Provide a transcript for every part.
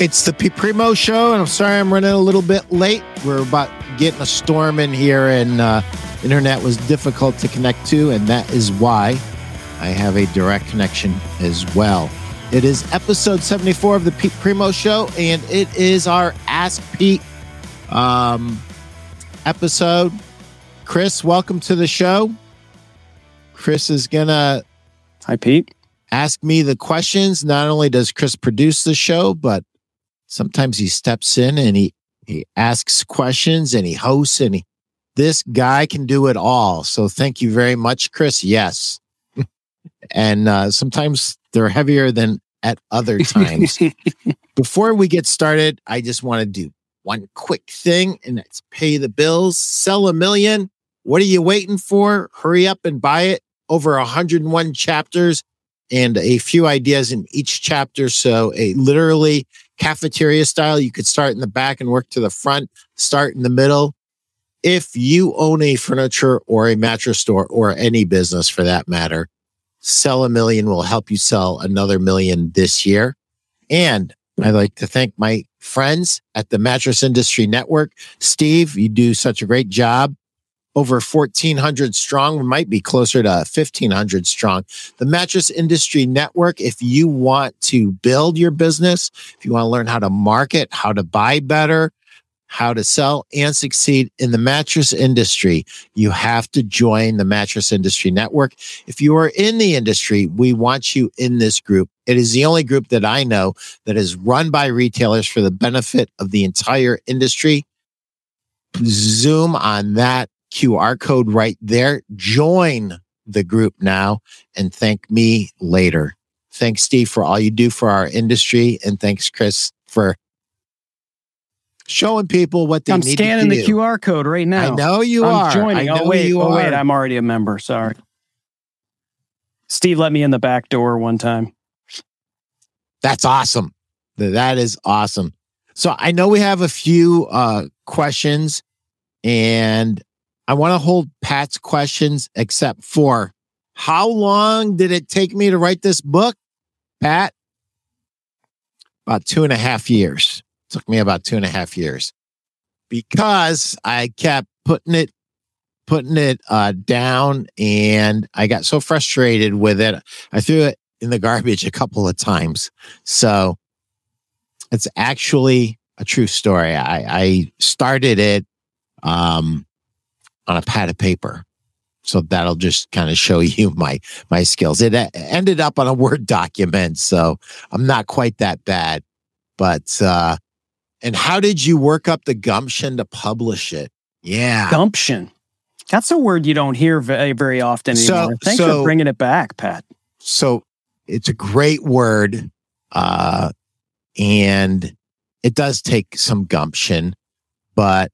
It's the P Primeau show, and I'm sorry I'm running a little bit late. We're about getting a storm in here, and uh, internet was difficult to connect to, and that is why I have a direct connection as well. It is episode 74 of the Pete Primeau show, and it is our Ask Pete um, episode. Chris, welcome to the show. Chris is gonna Hi, Pete. ask me the questions. Not only does Chris produce the show, but sometimes he steps in and he he asks questions and he hosts and he this guy can do it all. So thank you very much, Chris. Yes. and uh, sometimes they're heavier than at other times. Before we get started, I just want to do one quick thing, and that's pay the bills, sell a million. What are you waiting for? Hurry up and buy it. Over 101 chapters and a few ideas in each chapter. So, a literally cafeteria style, you could start in the back and work to the front, start in the middle. If you own a furniture or a mattress store or any business for that matter, Sell a Million will help you sell another million this year. And I'd like to thank my friends at the Mattress Industry Network. Steve, you do such a great job. Over 1,400 strong, might be closer to 1,500 strong. The Mattress Industry Network, if you want to build your business, if you want to learn how to market, how to buy better, how to sell and succeed in the mattress industry, you have to join the Mattress Industry Network. If you are in the industry, we want you in this group. It is the only group that I know that is run by retailers for the benefit of the entire industry. Zoom on that QR code right there. Join the group now and thank me later. Thanks, Steve, for all you do for our industry. And thanks, Chris, for showing people what they I'm need scanning the. QR code right now. I know you I'm are. joining. I oh wait, you oh are. wait, I'm already a member. Sorry. Steve let me in the back door one time. That's awesome. That is awesome. So I know we have a few uh, questions, and I want to hold Pat's questions except for how long did it take me to write this book, Pat? About two and a half years. It took me about two and a half years because I kept putting it putting it uh, down and I got so frustrated with it. I threw it in the garbage a couple of times. So it's actually a true story. I, I started it um, on a pad of paper. So that'll just kind of show you my my skills. It ended up on a Word document, so I'm not quite that bad. But uh, and how did you work up the gumption to publish it? Yeah, Gumption. That's a word you don't hear very, very often So- Thanks so- for bringing it back, Pat. so it's a great word uh and it does take some gumption but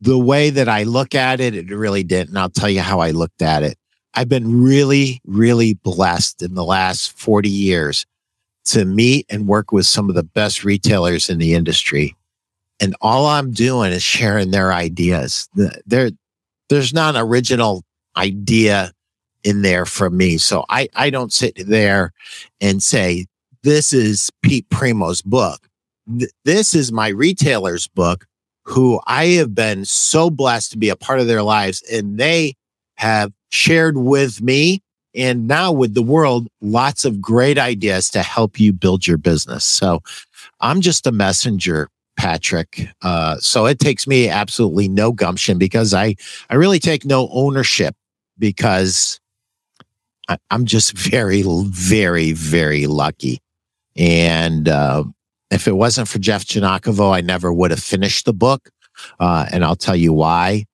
the way that i look at it it really didn't and i'll tell you how i looked at it i've been really really blessed in the last 40 years to meet and work with some of the best retailers in the industry and all i'm doing is sharing their ideas The- there there's not an original idea in there from me. So I, I don't sit there and say, this is Pete Primeau's book. Th- This is my retailer's book who I have been so blessed to be a part of their lives and they have shared with me and now with the world lots of great ideas to help you build your business. So I'm just a messenger, Patrick. Uh, so it takes me absolutely no gumption because I, I really take no ownership because I, I'm just very, very, very lucky. And uh, if it wasn't for Jeff Giagnocavo, I never would have finished the book. Uh, and I'll tell you why.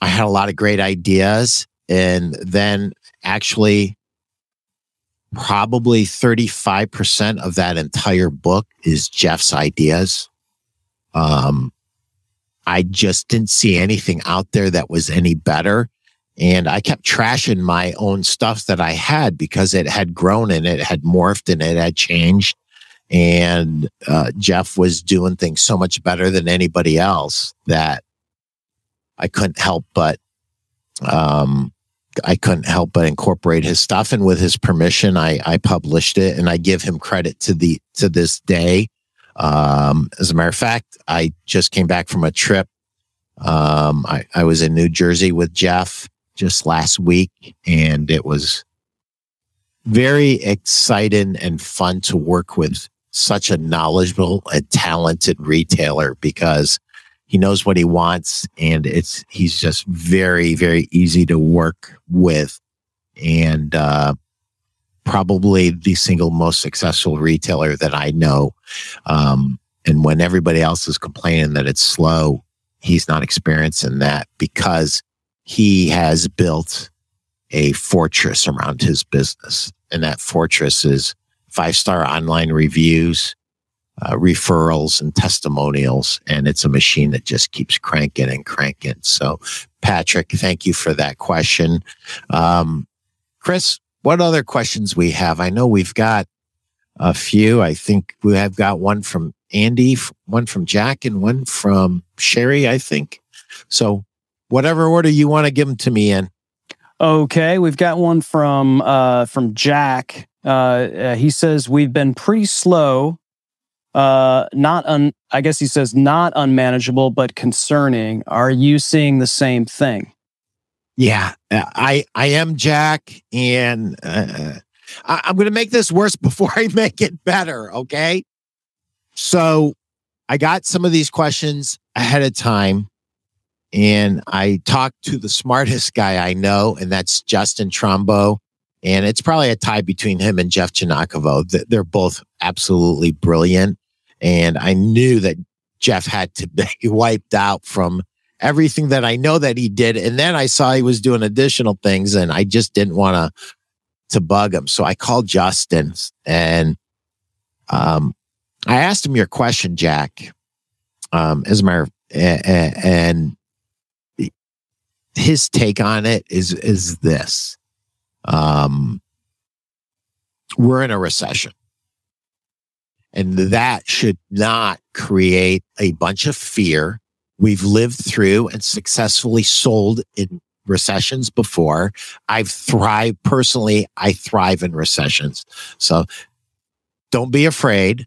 I had a lot of great ideas. And then actually, probably 35% of that entire book is Jeff's ideas. Um, I just didn't see anything out there that was any better. And I kept trashing my own stuff that I had because it had grown and it had morphed and it had changed. And uh, Jeff was doing things so much better than anybody else that I couldn't help but um, I couldn't help but incorporate his stuff. And with his permission, I, I published it and I give him credit to the, to this day. Um, as a matter of fact, I just came back from a trip. Um, I, I was in New Jersey with Jeff just last week and it was very exciting and fun to work with such a knowledgeable and talented retailer because he knows what he wants and it's he's just very very easy to work with and uh, probably the single most successful retailer that i know. Um, and when everybody else is complaining that it's slow he's not experiencing that because he has built a fortress around his business and that fortress is five star online reviews, uh, referrals, and testimonials. And it's a machine that just keeps cranking and cranking. So, Patrick, thank you for that question. Um, Chris, what other questions we have? I know we've got a few. I think we have got one from Andy, one from Jack, and one from Sherry, I think. So, whatever order you want to give them to me in. Okay, we've got one from uh, from Jack. Uh, uh, he says we've been pretty slow. Uh, not un. I guess he says not unmanageable, but concerning. Are you seeing the same thing? Yeah, uh, I I am Jack, and uh, I, I'm going to make this worse before I make it better. Okay, so I got some of these questions ahead of time and I talked to the smartest guy I know, and that's Justin Trumbo. And it's probably a tie between him and Jeff Giagnocavo. They're both absolutely brilliant. And I knew that Jeff had to be wiped out from everything that I know that he did. And then I saw he was doing additional things and I just didn't want to, to bug him. So I called Justin and, um, I asked him your question, Jack. Um, as a matter of, and his take on it is is this um we're in a recession. And that should not create a bunch of fear. We've lived through and successfully sold in recessions before. I've thrived personally i thrive in recessions. So don't be afraid.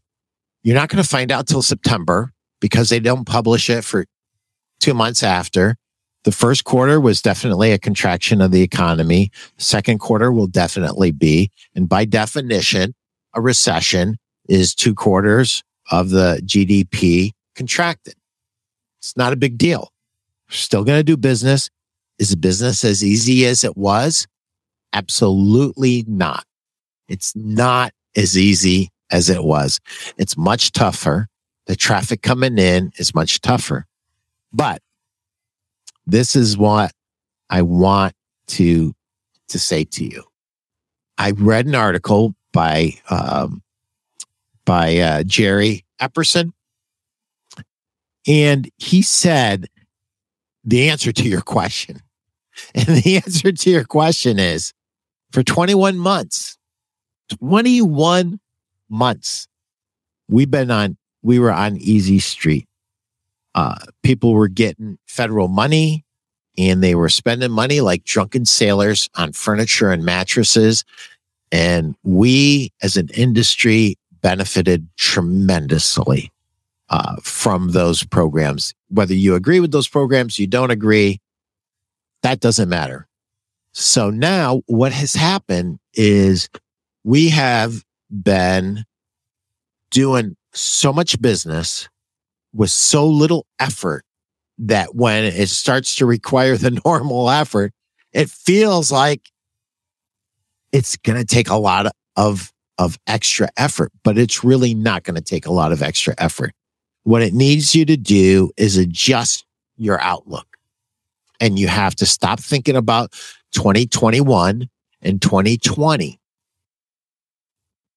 You're not going to find out till september because they don't publish it for two months after the first quarter was definitely a contraction of the economy. Second quarter will definitely be. And by definition, a recession is two quarters of the GDP contracted. It's not a big deal. We're still going to do business. Is business as easy as it was? Absolutely not. It's not as easy as it was. It's much tougher. The traffic coming in is much tougher. But this is what I want to, to say to you. I read an article by, um, by uh, Jerry Epperson, and he said the answer to your question. And the answer to your question is for 21 months, 21 months, we've been on, we were on easy street. Uh, people were getting federal money and they were spending money like drunken sailors on furniture and mattresses. And we as an industry benefited tremendously uh, from those programs. Whether you agree with those programs, you don't agree, that doesn't matter. So now what has happened is we have been doing so much business with so little effort that when it starts to require the normal effort, it feels like it's going to take a lot of, of extra effort, but it's really not going to take a lot of extra effort. What it needs you to do is adjust your outlook. And you have to stop thinking about 2021 and 2020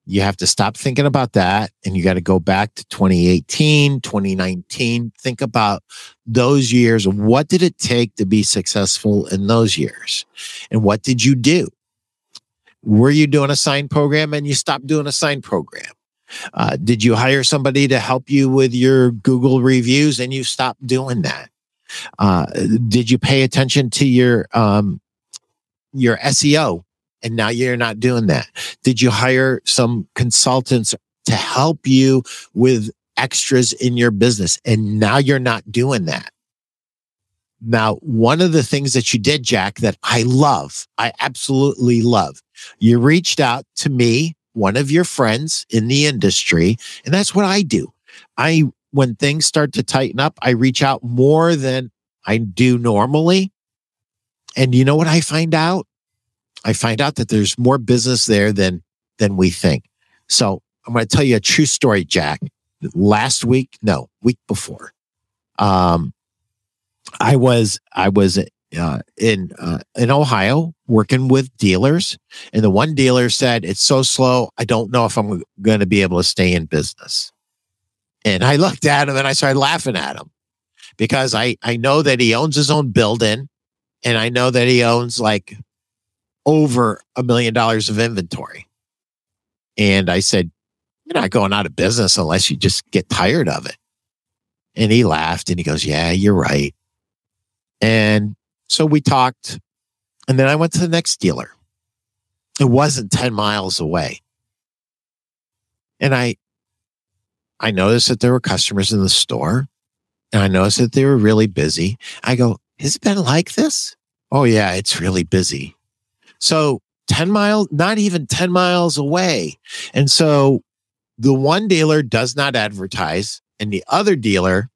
you have to stop thinking about that and you got to go back to 2018, 2019. Think about those years. What did it take to be successful in those years? And what did you do? Were you doing a sign program and you stopped doing a sign program? Uh, did you hire somebody to help you with your Google reviews and you stopped doing that? Uh, did you pay attention to your um, your SEO and now you're not doing that? Did you hire some consultants to help you with extras in your business and now you're not doing that? Now, one of the things that you did, Jack, that I love, I absolutely love, you reached out to me, one of your friends in the industry, and that's what I do. I, when things start to tighten up, I reach out more than I do normally. And you know what I find out? I find out that there's more business there than, than we think. So I'm going to tell you a true story, Jack. Last week, no, week before, um, I was I was uh, in uh, in Ohio working with dealers, and the one dealer said it's so slow. I don't know if I'm going to be able to stay in business. And I looked at him and I started laughing at him because I I know that he owns his own building, and I know that he owns like over a million dollars of inventory. And I said, "You're not going out of business unless you just get tired of it." And he laughed and he goes, "Yeah, you're right." And so we talked. And then I went to the next dealer. It wasn't 10 miles away. And I I noticed that there were customers in the store. And I noticed that they were really busy. I go, has it been like this? Oh yeah, it's really busy. So 10 miles, not even 10 miles away. And so the one dealer does not advertise and the other dealer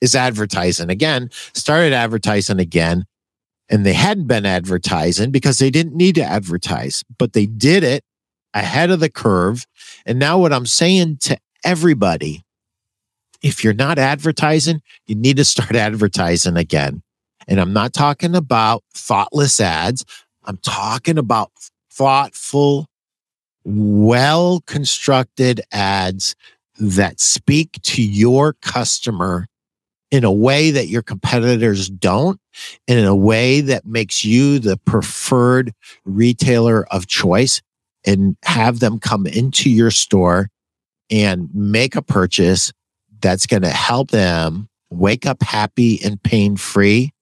is advertising again, started advertising again. And they hadn't been advertising because they didn't need to advertise, but they did it ahead of the curve. And now, what I'm saying to everybody if you're not advertising, you need to start advertising again. And I'm not talking about thoughtless ads, I'm talking about thoughtful, well constructed ads that speak to your customer in a way that your competitors don't, and in a way that makes you the preferred retailer of choice and have them come into your store and make a purchase that's going to help them wake up happy and pain free.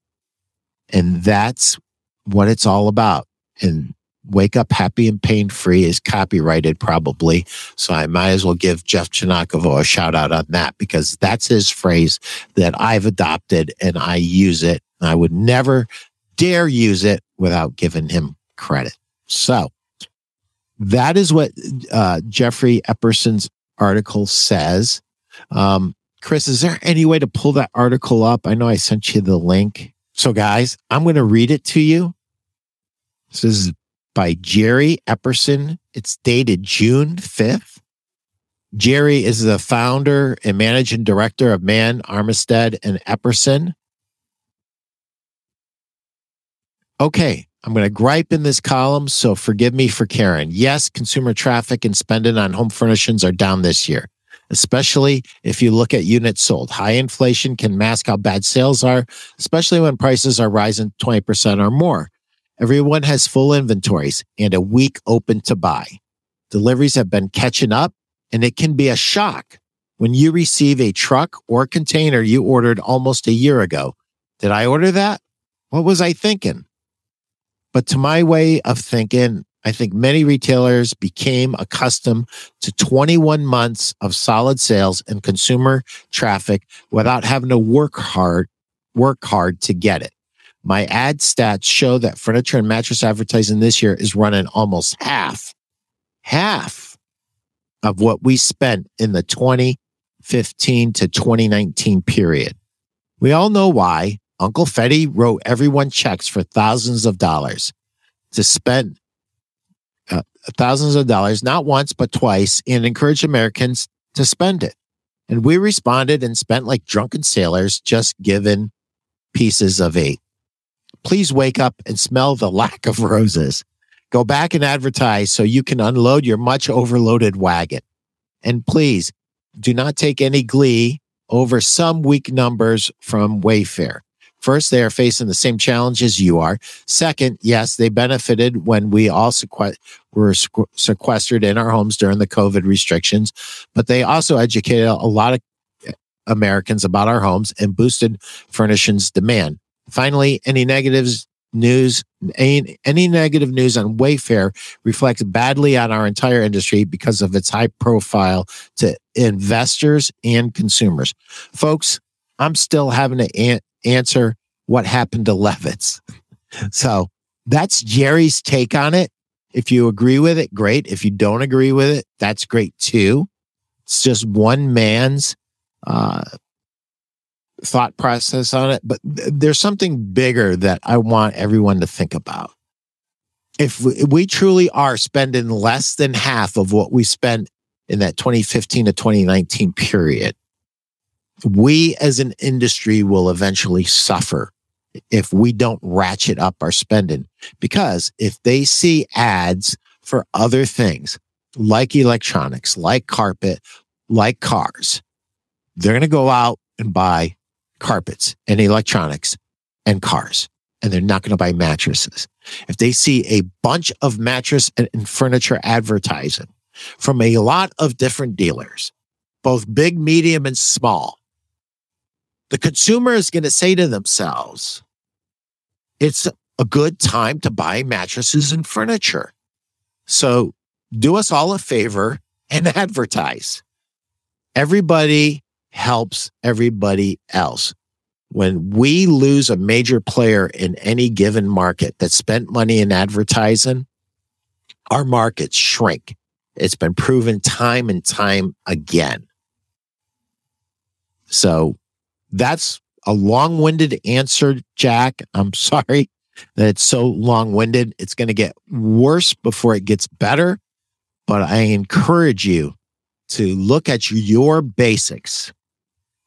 And that's what it's all about. And Wake Up Happy and Pain Free is copyrighted probably. So I might as well give Jeff Giagnocavo a shout out on that because that's his phrase that I've adopted and I use it. I would never dare use it without giving him credit. So that is what uh, Jeffrey Epperson's article says. Um, Chris, is there any way to pull that article up? I know I sent you the link. So, guys, I'm going to read it to you. This is by Jerry Epperson. It's dated June 5th. Jerry is the founder and managing director of Mann, Armistead, and Epperson. Okay, I'm going to gripe in this column, so forgive me for Karen. Yes, consumer traffic and spending on home furnishings are down this year, especially if you look at units sold. High inflation can mask how bad sales are, especially when prices are rising 20% or more. Everyone has full inventories and a week open to buy. Deliveries have been catching up, and it can be a shock when you receive a truck or container you ordered almost a year ago. Did I order that? What was I thinking? But to my way of thinking, I think many retailers became accustomed to 21 months of solid sales and consumer traffic without having to work hard, work hard to get it. My ad stats show that furniture and mattress advertising this year is running almost half, half of what we spent in the 2015 to 2019 period. We all know why. Uncle Fetty wrote everyone checks for thousands of dollars to spend thousands of dollars, not once, but twice, and encouraged Americans to spend it. And we responded and spent like drunken sailors, just given pieces of eight please wake up and smell the lack of roses. Go back and advertise so you can unload your much overloaded wagon. And please do not take any glee over some weak numbers from Wayfair. First, they are facing the same challenges you are. Second, yes, they benefited when we all sequ- were sequestered in our homes during the COVID restrictions, but they also educated a lot of Americans about our homes and boosted furnishings demand. Finally, any negatives news, any, any negative news on Wayfair reflects badly on our entire industry because of its high profile to investors and consumers. Folks, I'm still having to an- answer what happened to Levitz. So that's Jerry's take on it. If you agree with it, great. If you don't agree with it, that's great too. It's just one man's uh, thought process on it. But th- there's something bigger that I want everyone to think about. If we, if we truly are spending less than half of what we spent in that 2015 to 2019 period, we as an industry will eventually suffer if we don't ratchet up our spending. Because if they see ads for other things like electronics, like carpet, like cars, they're going to go out and buy carpets and electronics and cars. And they're not going to buy mattresses. If they see a bunch of mattress and, furniture advertising from a lot of different dealers, both big, medium, and small, the consumer is going to say to themselves, it's a good time to buy mattresses and furniture. So do us all a favor and advertise. Everybody helps everybody else. When we lose a major player in any given market that spent money in advertising, our markets shrink. It's been proven time and time again. So that's a long winded answer, Jack. I'm sorry that it's so long winded. It's going to get worse before it gets better. But I encourage you to look at your basics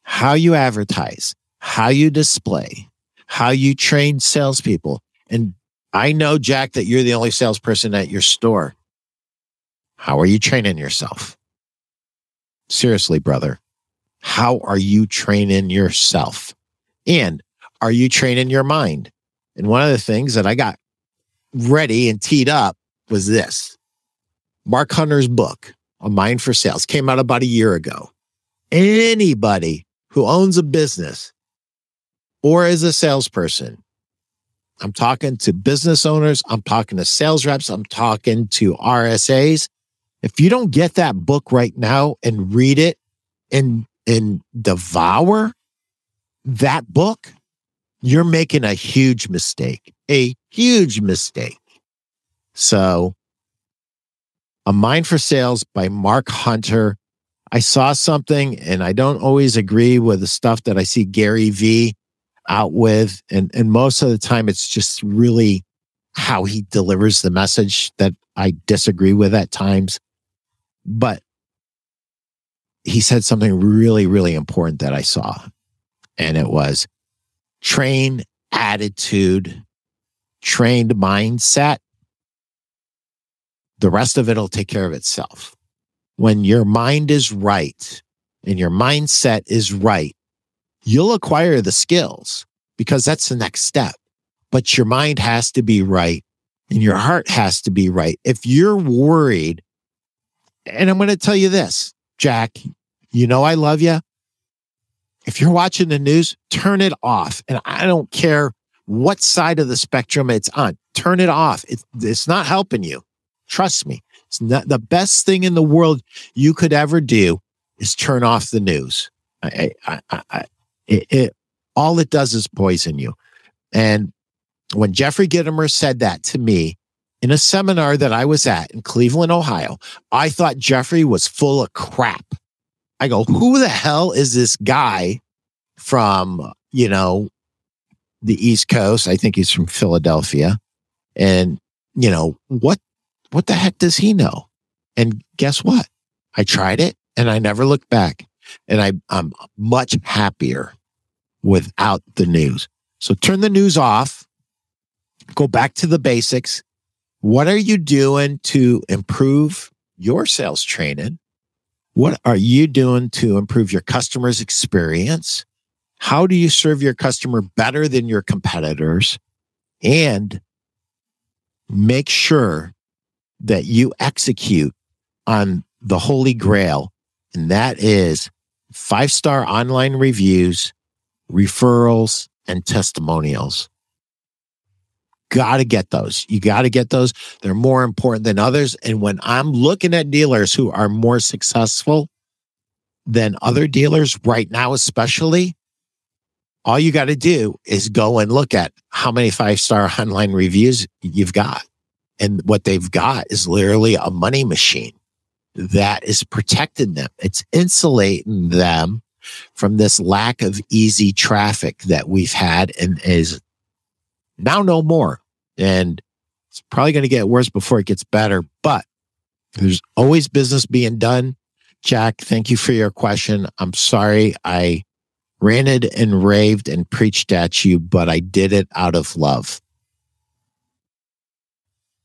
how you advertise, how you display, how you train salespeople. And I know, Jack, that you're the only salesperson at your store. How are you training yourself? Seriously, brother, how are you training yourself? And are you training your mind? And one of the things that I got ready and teed up was this Mark Hunter's book, A Mind for Sales, came out about a year ago. Anybody who owns a business or is a salesperson. I'm talking to business owners. I'm talking to sales reps. I'm talking to RSAs. If you don't get that book right now and read it and, and devour that book, you're making a huge mistake, a huge mistake. So, A Mind for Sales by Mark Hunter I saw something and I don't always agree with the stuff that I see Gary Vee out with. And, and most of the time, it's just really how he delivers the message that I disagree with at times. But he said something really, really important that I saw. And it was train attitude, trained mindset. The rest of it will take care of itself when your mind is right and your mindset is right, you'll acquire the skills because that's the next step. But your mind has to be right and your heart has to be right. If you're worried, and I'm going to tell you this, Jack, you know, I love you. If you're watching the news, turn it off. And I don't care what side of the spectrum it's on, turn it off. It's, it's not helping you. Trust me. It's not the best thing in the world you could ever do is turn off the news. I, I, I, it, it, all it does is poison you. And when Jeffrey Gitomer said that to me in a seminar that I was at in Cleveland, Ohio, I thought Jeffrey was full of crap. I go, who the hell is this guy from, you know, the East Coast? I think he's from Philadelphia. And, you know, what what the heck does he know? And guess what? I tried it and I never looked back. And I, I'm much happier without the news. So turn the news off, go back to the basics. What are you doing to improve your sales training? What are you doing to improve your customer's experience? How do you serve your customer better than your competitors? And make sure that you execute on the holy grail, and that is five star online reviews, referrals, and testimonials. Got to get those. You got to get those. They're more important than others. And when I'm looking at dealers who are more successful than other dealers right now, especially, all you got to do is go and look at how many five star online reviews you've got. And what they've got is literally a money machine that is protecting them. It's insulating them from this lack of easy traffic that we've had and is now no more. And it's probably going to get worse before it gets better, but there's always business being done. Jack, thank you for your question. I'm sorry I ranted and raved and preached at you, but I did it out of love.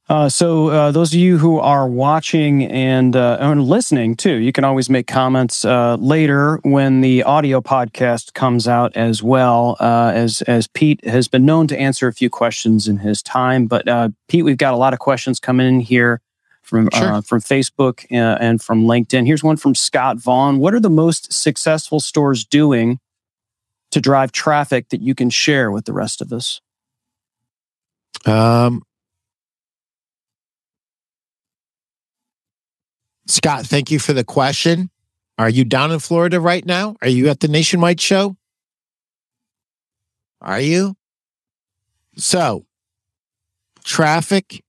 Uh, so, uh, those of you who are watching and, uh, and listening too, you can always make comments uh, later when the audio podcast comes out as well. Uh, as as Pete has been known to answer a few questions in his time, but uh, Pete, we've got a lot of questions coming in here from sure. from Facebook and from LinkedIn. Here's one from Scott Vaughn. What are the most successful stores doing to drive traffic that you can share with the rest of us? Um, Scott, thank you for the question. Are you down in Florida right now? Are you at the Nationwide show? Are you? So, traffic,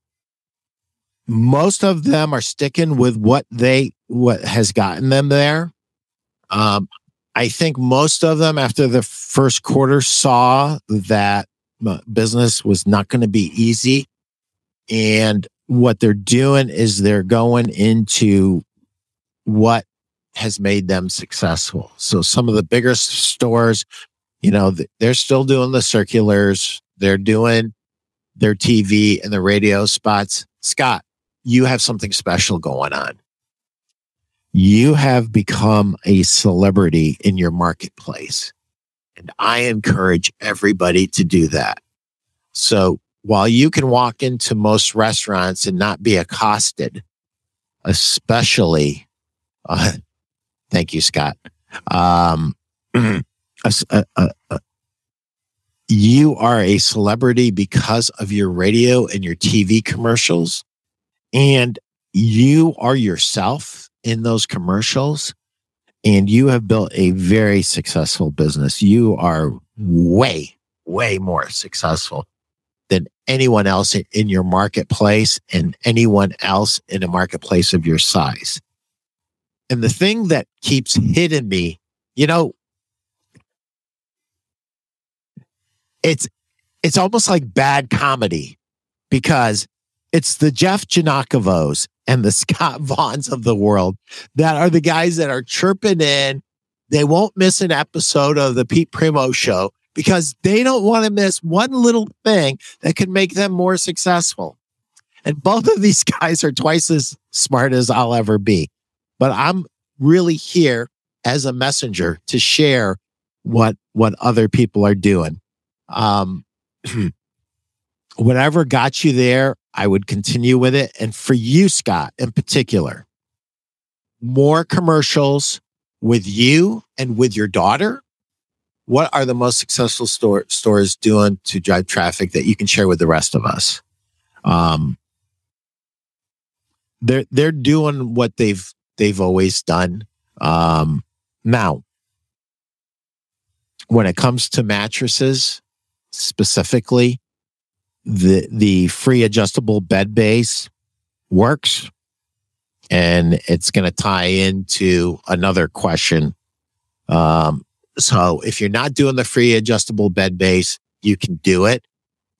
most of them are sticking with what they, what has gotten them there. Um, I think most of them after the first quarter saw that business was not going to be easy and what they're doing is they're going into what has made them successful. So some of the bigger stores, you know, they're still doing the circulars, they're doing their TV and the radio spots. Scott, you have something special going on. You have become a celebrity in your marketplace. And I encourage everybody to do that. So while you can walk into most restaurants and not be accosted, especially, uh, thank you, Scott. Um, uh, uh, uh, you are a celebrity because of your radio and your TV commercials, and you are yourself in those commercials. And you have built a very successful business. You are way, way more successful than anyone else in your marketplace and anyone else in a marketplace of your size. And the thing that keeps hitting me, you know, it's it's almost like bad comedy because it's the Jeff Giagnocavos and the Scott Vaughns of the world that are the guys that are chirping in. They won't miss an episode of the Pete Primeau show because they don't want to miss one little thing that could make them more successful. And both of these guys are twice as smart as I'll ever be. But I'm really here as a messenger to share what what other people are doing. Um, whatever got you there, I would continue with it. And for you, Scott, in particular, more commercials with you and with your daughter what are the most successful store, stores doing to drive traffic that you can share with the rest of us? Um, they're they're doing what they've they've always done. Um, now, when it comes to mattresses specifically, the the free adjustable bed base works, and it's going to tie into another question um, so if you're not doing the free adjustable bed base, you can do it.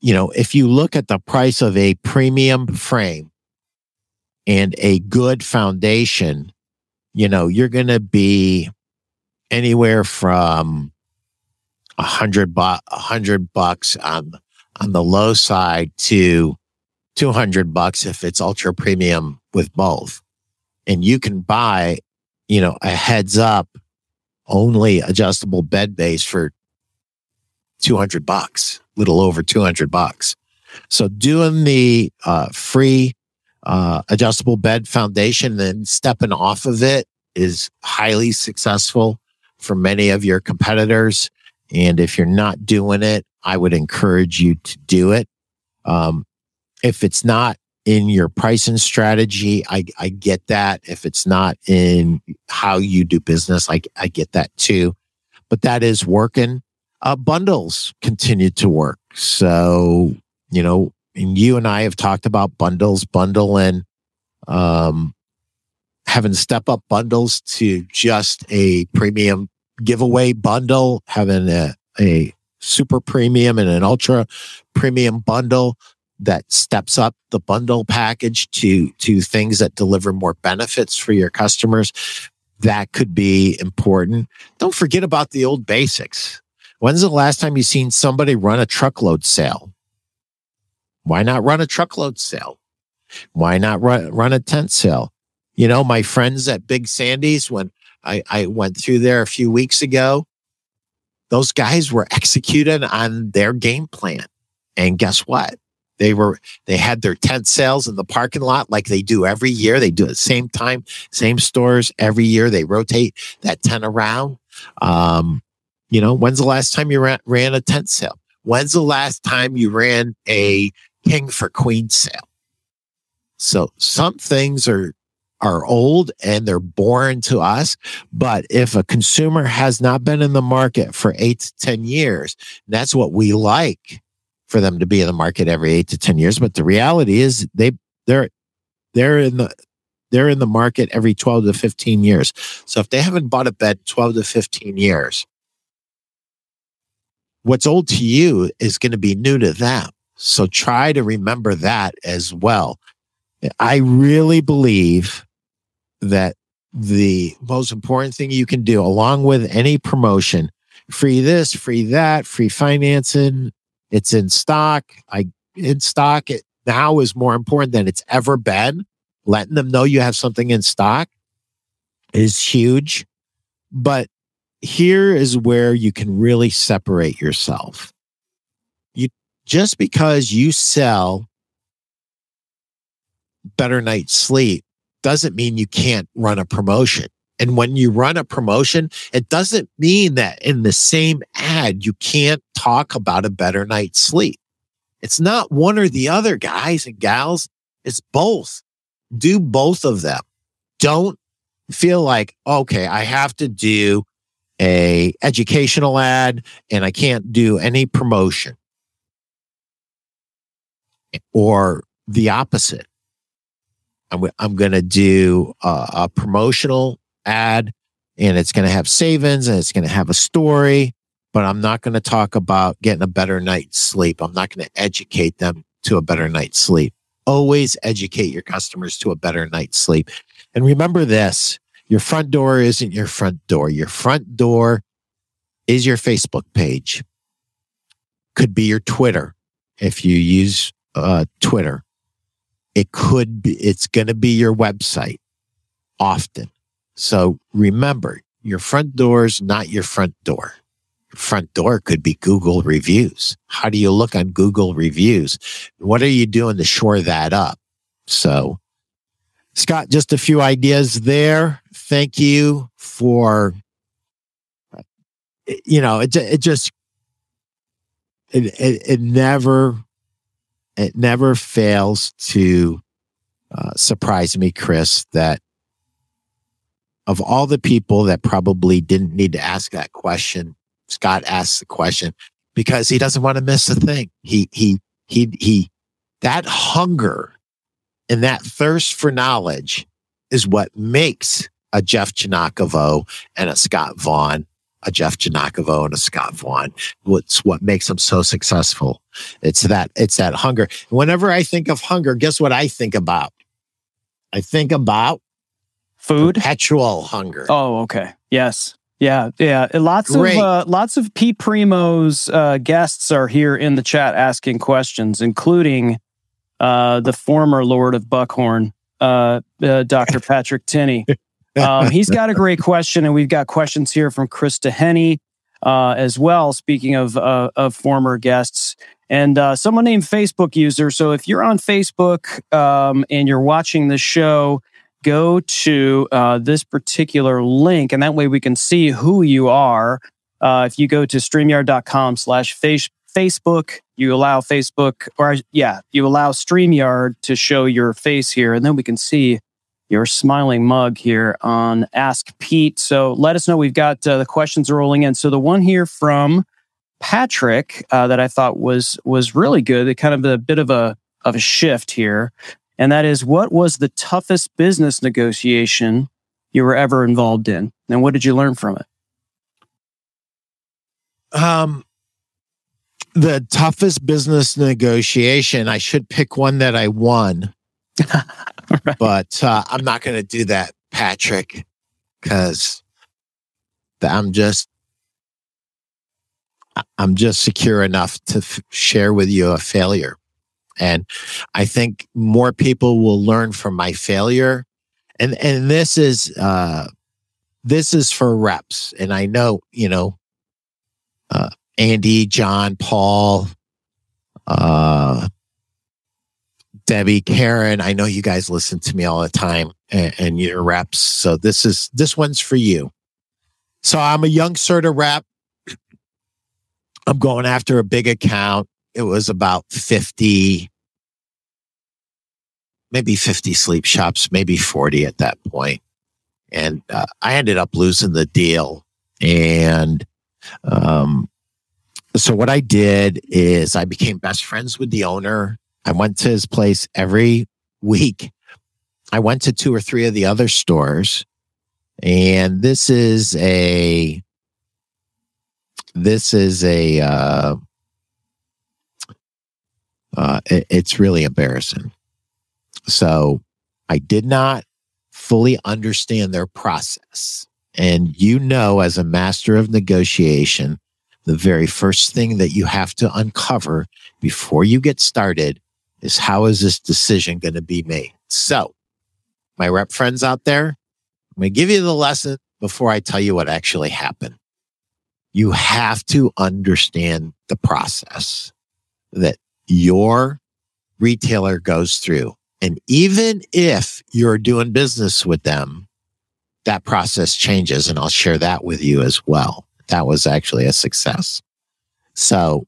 You know, if you look at the price of a premium frame and a good foundation, you know, you're going to be anywhere from a hundred bu- a hundred bucks on, on the low side to 200 bucks if it's ultra premium with both. And you can buy, you know, a heads up only adjustable bed base for 200 bucks, little over 200 bucks. So doing the uh, free uh, adjustable bed foundation and stepping off of it is highly successful for many of your competitors. And if you're not doing it, I would encourage you to do it. Um, if it's not in your pricing strategy, I, I get that. If it's not in how you do business, I, I get that too. But that is working. Uh, bundles continue to work. So, you know, and you and I have talked about bundles, bundle and um, having step up bundles to just a premium giveaway bundle, having a, a super premium and an ultra premium bundle that steps up the bundle package to to things that deliver more benefits for your customers that could be important. Don't forget about the old basics. When's the last time you've seen somebody run a truckload sale? Why not run a truckload sale? Why not run, run a tent sale? You know my friends at big sandy's when I, I went through there a few weeks ago those guys were executing on their game plan. And guess what they were they had their tent sales in the parking lot like they do every year. They do it same time, same stores every year. They rotate that tent around. Um, you know, when's the last time you ran, ran a tent sale? When's the last time you ran a king for queen sale? So some things are are old and they're boring to us. But if a consumer has not been in the market for eight to 10 years, that's what we like for them to be in the market every eight to 10 years. But the reality is they, they're, they're in the, they're in the market every 12 to 15 years. So if they haven't bought a bed 12 to 15 years, what's old to you is going to be new to them. So try to remember that as well. I really believe that the most important thing you can do, along with any promotion, free this, free that, free financing, it's in stock. I in stock. It now is more important than it's ever been. Letting them know you have something in stock is huge. But here is where you can really separate yourself. You just because you sell better night's sleep doesn't mean you can't run a promotion. And when you run a promotion, it doesn't mean that in the same ad, you can't talk about a better night's sleep. It's not one or the other, guys and gals. It's both. Do both of them. Don't feel like, okay, I have to do a educational ad and I can't do any promotion or the opposite. I'm, going to do a, a promotional ad and it's going to have savings and it's going to have a story, but I'm not going to talk about getting a better night's sleep. I'm not going to educate them to a better night's sleep. Always educate your customers to a better night's sleep. And remember this your front door isn't your front door. Your front door is your Facebook page, could be your Twitter if you use uh, Twitter. It could be, it's going to be your website often. So remember, your front door is not your front door. Your front door could be Google reviews. How do you look on Google reviews? What are you doing to shore that up? So, Scott, just a few ideas there. Thank you for, you know, it, it just, it, it, it never, it never fails to uh, surprise me, Chris, that of all the people that probably didn't need to ask that question, Scott asks the question because he doesn't want to miss a thing. He, he, he, he, that hunger and that thirst for knowledge is what makes a Jeff Giagnocavo and a Scott Vaughn, a Jeff Giagnocavo and a Scott Vaughn. What's what makes them so successful? It's that, it's that hunger. Whenever I think of hunger, guess what I think about? I think about food? Perpetual hunger. Oh okay. Yes. Yeah yeah. Lots Great. of uh, lots of p Primeau's uh, guests are here in the chat asking questions including uh, the former lord of buckhorn uh, uh, dr patrick tinney. Um, he's got a great question and we've got questions here from krista henney uh, as well speaking of of former guests. And someone named facebook user so if you're on facebook um, and you're watching the show go to uh, this particular link, and that way we can see who you are. Uh, if you go to streamyard.com slash Facebook, you allow Facebook, or yeah, you allow StreamYard to show your face here, and then we can see your smiling mug here on Ask Pete. So let us know. We've got uh, the questions rolling in. So the one here from Patrick uh, that I thought was was really good. It kind of a bit of a of a shift here, and that is, what was the toughest business negotiation you were ever involved in, and what did you learn from it? Um, the toughest business negotiation. I should pick one that I won, right. but uh, I'm not going to do that, Patrick, because I'm just I'm just secure enough to f- share with you a failure. And I think more people will learn from my failure. And, and this is, uh, this is for reps. And I know, you know, uh, Andy, John, Paul, uh, Debbie, Karen, I know you guys listen to me all the time and, and your reps. So this is, this one's for you. So I'm a young sort of rep. I'm going after a big account. It was about 50, maybe 50 sleep shops, maybe 40 at that point. And uh, I ended up losing the deal. And um, so what I did is I became best friends with the owner. I went to his place every week. I went to two or three of the other stores. And this is a this is a uh, uh, it, it's really embarrassing. So I did not fully understand their process. And you know, as a master of negotiation, the very first thing that you have to uncover before you get started is how is this decision going to be made? So, my rep friends out there, I'm going to give you the lesson before I tell you what actually happened you have to understand the process that your retailer goes through. And even if you're doing business with them, that process changes. And I'll share that with you as well. That was actually a success. So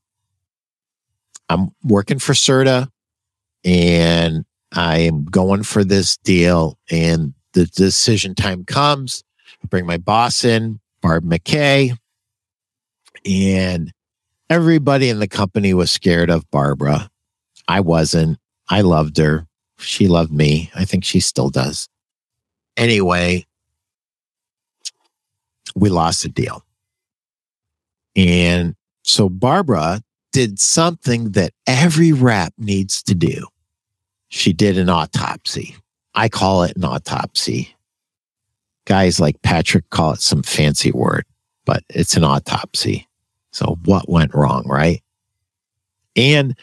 I'm working for Serta and I am going for this deal. And the decision time comes. I bring my boss in, Barb McKay and everybody in the company was scared of Barbara. I wasn't. I loved her. She loved me. I think she still does. Anyway, we lost the deal. And so Barbara did something that every rep needs to do. She did an autopsy. I call it an autopsy. Guys like Patrick call it some fancy word, but it's an autopsy. So what went wrong, right? And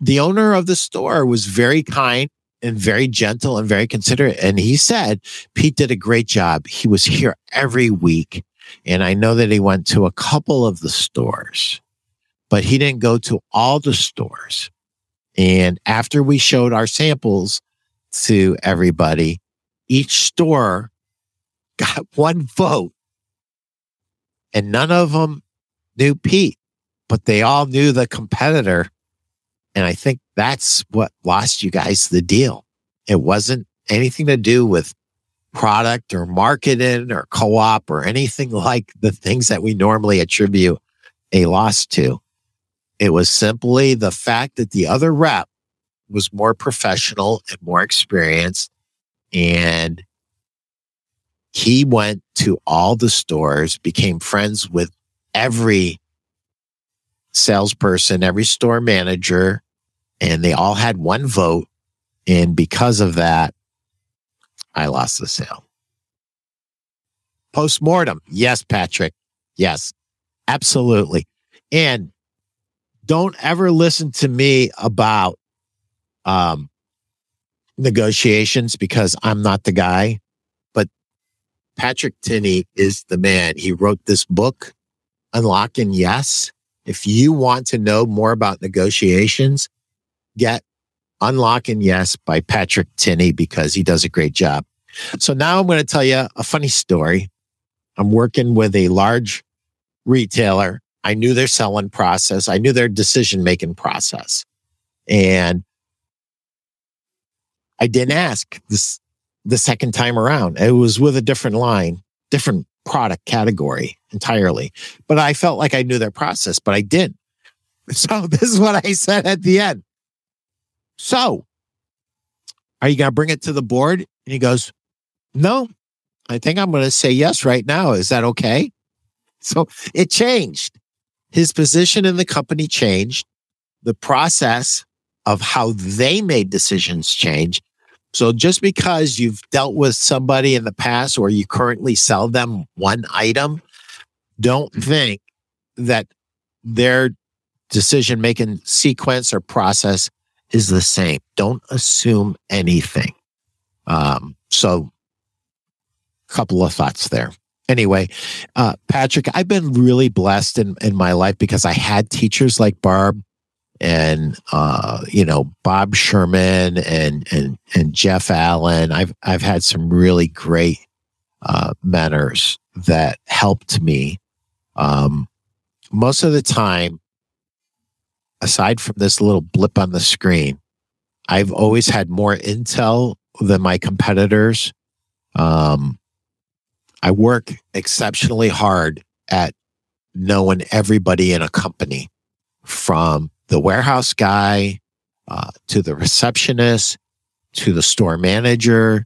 the owner of the store was very kind and very gentle and very considerate. And he said, Pete did a great job. He was here every week. And I know that he went to a couple of the stores, but he didn't go to all the stores. And after we showed our samples to everybody, each store got one vote and none of them knew Pete, but they all knew the competitor. And I think that's what lost you guys the deal. It wasn't anything to do with product or marketing or co op or anything like the things that we normally attribute a loss to. It was simply the fact that the other rep was more professional and more experienced. And he went to all the stores, became friends with every salesperson, every store manager, and they all had one vote. And because of that, I lost the sale. Postmortem. Yes, Patrick. Yes, absolutely. And don't ever listen to me about um, negotiations because I'm not the guy. But Patrick Tinney is the man. He wrote this book unlocking yes. If you want to know more about negotiations, get Unlocking Yes by Patrick Tinney because he does a great job. So now I'm going to tell you a funny story. I'm working with a large retailer I knew their selling process. I knew their decision making process. And I didn't ask this the second time around. It was with a different line, different product category entirely. But I felt like I knew their process, but I didn't. So this is what I said at the end. So are you going to bring it to the board? And he goes, no, I think I'm going to say yes right now. Is that okay? So it changed. His position in the company changed. The process of how they made decisions changed. So just because you've dealt with somebody in the past or you currently sell them one item, don't think that their decision making sequence or process is the same. Don't assume anything. Um, so, a couple of thoughts there. Anyway, uh, Patrick, I've been really blessed in, in my life because I had teachers like Barb and uh, you know Bob Sherman and and and Jeff Allen. I've I've had some really great uh, mentors that helped me. Um, most of the time, aside from this little blip on the screen, I've always had more intel than my competitors. Um, I work exceptionally hard at knowing everybody in a company from the warehouse guy uh, to the receptionist to the store manager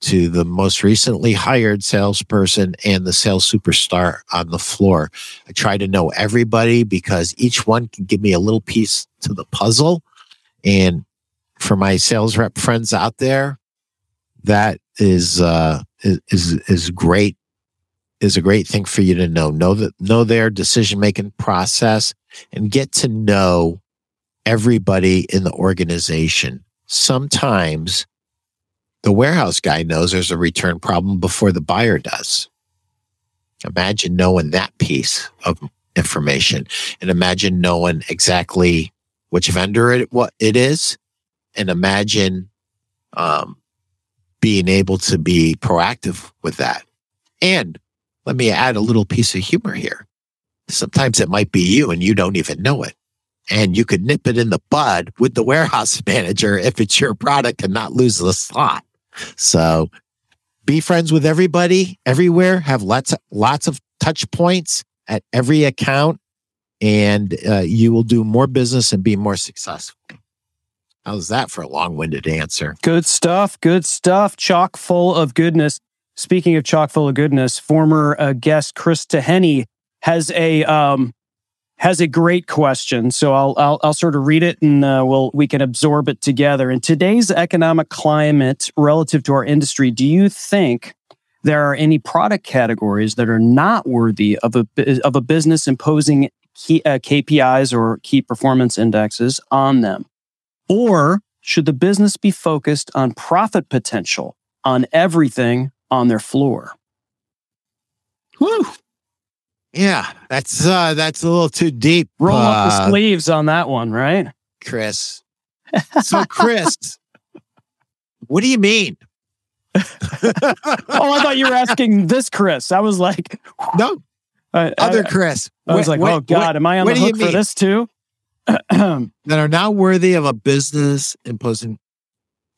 to the most recently hired salesperson and the sales superstar on the floor. I try to know everybody because each one can give me a little piece to the puzzle. And for my sales rep friends out there, that is uh, is is great. Is a great thing for you to know. Know that know their decision making process and get to know everybody in the organization. Sometimes the warehouse guy knows there's a return problem before the buyer does. Imagine knowing that piece of information and imagine knowing exactly which vendor it, what it is and imagine um, being able to be proactive with that. And let me add a little piece of humor here. Sometimes it might be you and you don't even know it and you could nip it in the bud with the warehouse manager if it's your product and not lose the slot. So be friends with everybody everywhere, have lots of, lots of touch points at every account and uh, you will do more business and be more successful. How's that for a long-winded answer? Good stuff. Good stuff. Chock full of goodness. Speaking of chock full of goodness, former uh, guest Chris Teheny has a um, has a great question. So I'll I'll, I'll sort of read it and uh, we'll we can absorb it together. In today's economic climate relative to our industry, do you think there are any product categories that are not worthy of a of a business imposing key, uh, KPIs or key performance indexes on them, or should the business be focused on profit potential on everything on their floor? Whew. Yeah, that's uh that's a little too deep. Roll uh, up the sleeves on that one, right? Chris. So Chris, what do you mean? oh, I thought you were asking this Chris. I was like, no, I, other I, Chris. I was What- like, what- oh God, what- am I on the hook for this too? that are not worthy of a business imposing.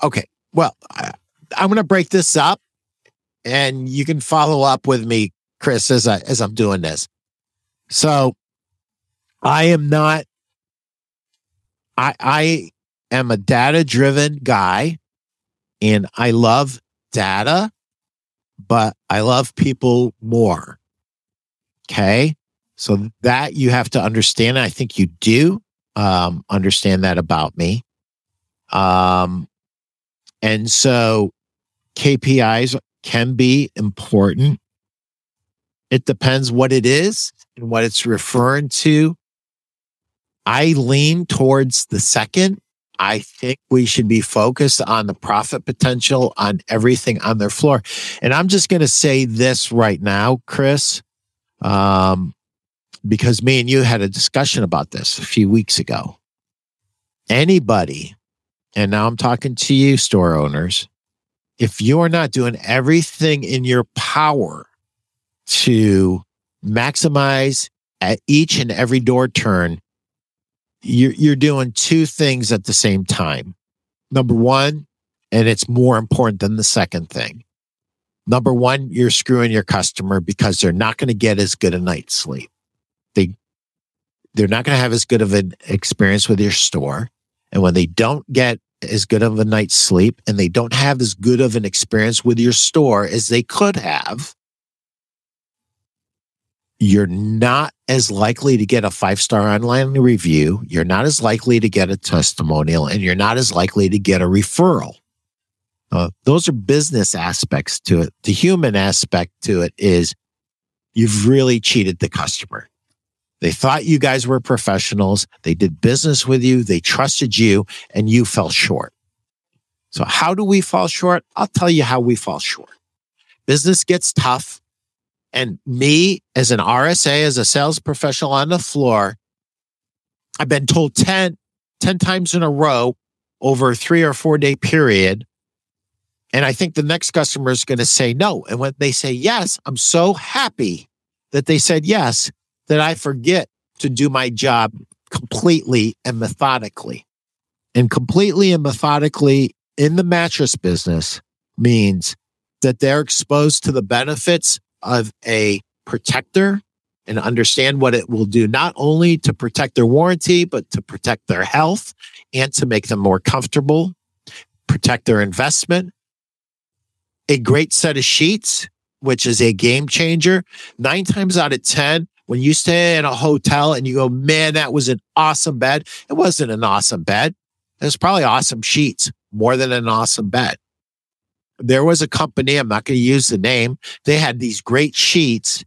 Okay, well, I, I'm going to break this up, and you can follow up with me, Chris, as I as I'm doing this. So, I am not. I I am a data driven guy, and I love data, but I love people more. Okay. So that you have to understand. I think you do um, understand that about me. Um, and so KPIs can be important. It depends what it is and what it's referring to. I lean towards the second. I think we should be focused on the profit potential on everything on their floor. And I'm just going to say this right now, Chris, um, because me and you had a discussion about this a few weeks ago. Anybody, and now I'm talking to you, store owners, if you're not doing everything in your power to maximize at each and every door turn, you're, you're doing two things at the same time. Number one, and it's more important than the second thing. Number one, you're screwing your customer because they're not going to get as good a night's sleep. They, they're not going to have as good of an experience with your store. And when they don't get as good of a night's sleep and they don't have as good of an experience with your store as they could have, you're not as likely to get a five star online review. You're not as likely to get a testimonial and you're not as likely to get a referral. Uh, those are business aspects to it. The human aspect to it is you've really cheated the customer. They thought you guys were professionals. They did business with you. They trusted you and you fell short. So how do we fall short? I'll tell you how we fall short. Business gets tough. And me as an RSA, as a sales professional on the floor, I've been told 10, 10 times in a row over a three or four day period. And I think the next customer is going to say no. And when they say yes, I'm so happy that they said yes that I forget to do my job completely and methodically. And completely and methodically in the mattress business means that they're exposed to the benefits of a protector and understand what it will do, not only to protect their warranty, but to protect their health and to make them more comfortable, protect their investment. A great set of sheets, which is a game changer. Nine times out of 10, when you stay in a hotel and you go, man, that was an awesome bed. It wasn't an awesome bed. It was probably awesome sheets more than an awesome bed. There was a company, I'm not going to use the name. They had these great sheets